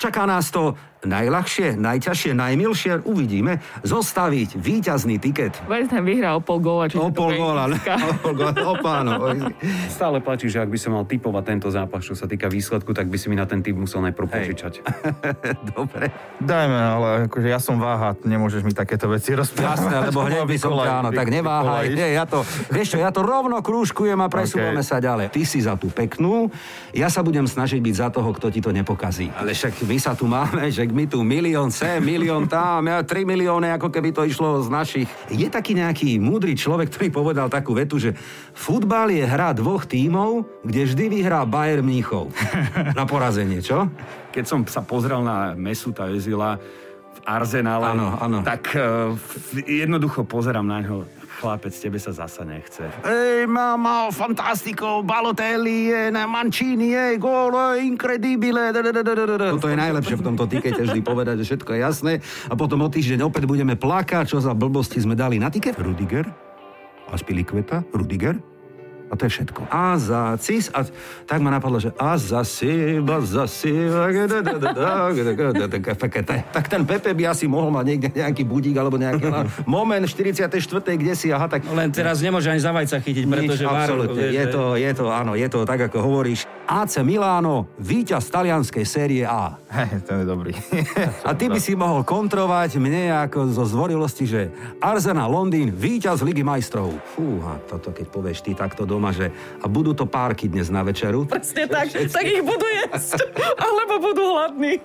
Čaká nás to najľahšie, najťažšie, najmilšie, uvidíme, zostaviť víťazný tiket. West Ham vyhrá o pol góla. O pol góla, o pol góla, o páno. Stále platí, že ak by som mal typovať tento zápas, čo sa týka výsledku, tak by si mi na ten typ musel najprv požičať. Dobre. Dajme, ale akože ja som váha, nemôžeš mi takéto veci rozprávať. Jasné, lebo hneď by som áno, tak neváhaj. Nie, ja to, vieš čo, ja to rovno krúžkujem a presúvame OK. sa ďalej. Ty si za tú peknú, ja sa budem snažiť byť za toho, kto ti to nepokazí. Ale však my sa tu máme, že my tu milión sem, milión tam, ja 3 milióny, ako keby to išlo z našich. Je taký nejaký múdry človek, ktorý povedal takú vetu, že futbal je hra dvoch tímov, kde vždy vyhrá Bayern Mníchov. Na porazenie, čo? Keď som sa pozrel na Mesuta Özila v Arzenále, Áno, áno. tak uh, jednoducho pozerám na ňo. Chlapec, tebe sa zasa nechce. Ej, mamma, fantastico, Balotelli, eh, Mancini, eh, gol, incredibile. Toto je najlepšie v tomto tikete vždy povedať, že všetko je jasné. A potom o týždeň opäť budeme plakať, čo za blbosti sme dali na tiket. Rudiger, Aspilicueta, Rudiger, a to je všetko. A za cis, a tak ma napadlo, že a za siba, za siba, tak ten Pepe by asi mohol mať niekde nejaký budík alebo nejaký moment 44. kde si, aha, tak Len teraz nemôže ani za vajca chytiť, pretože nič, absolútne. Je to, je to, áno, je to tak, ako hovoríš. AC Milano, víťaz talianskej série A. Hej, ten je dobrý. A ty by si mohol kontrovať mne ako zo zdvorilosti, že Arsenal Londýn, víťaz Ligy majstrov. Fúha, toto keď povieš ty takto doma, že a budú to párky dnes na večeru. Presne tak, tak ich budú jesť, alebo budú hladní.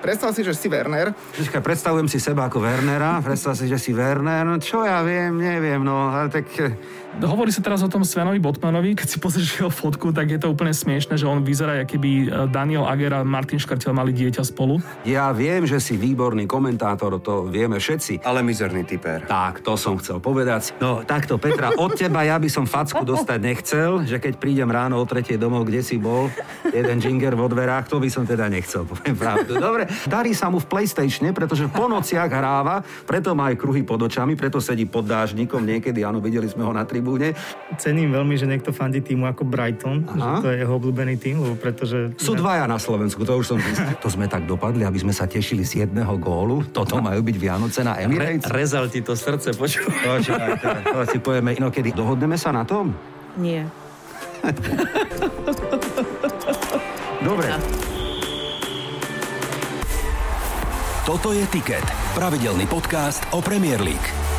Predstav si, že si Werner, Počkaj, predstavujem si seba ako Wernera, predstav si, že si Werner, no čo ja viem, neviem, no, ale tak... eh, Hovorí sa teraz o tom Svenovi Botmanovi, keď si pozrieš jeho fotku, tak je to úplne smiešne, že on vyzerá, ako keby e, Daniel Ager a Martin Škrtel mali dieťa spolu. Ja viem, že si výborný komentátor, to vieme všetci. Ale mizerný typer. Tak, to som chcel povedať. No takto, Petra, od teba ja by som facku dostať nechcel, že keď prídem ráno o tretej domov, kde si bol, jeden džinger vo dverách, to by som teda nechcel, poviem pravdu. Dobre, darí sa mu v PlayStatione, pretože po nociach hráva, preto má aj kruhy pod očami, preto sedí pod dážnikom niekedy, áno, videli sme ho na tribúne. Cením veľmi, že niekto fandí týmu ako Brighton, Aha. že to je jeho obľúbený tým, lebo pretože... Sú dvaja na Slovensku, to už som To sme tak dopadli, aby sme sa tešili z jedného gólu. Toto majú byť Vianoce na Re, Emirates. rezal ti to srdce, počuj. Počkaj, to si povieme inokedy. Dohodneme sa na tom? Nie. Dobre. Toto je Ticket, pravidelný podcast o Premier League.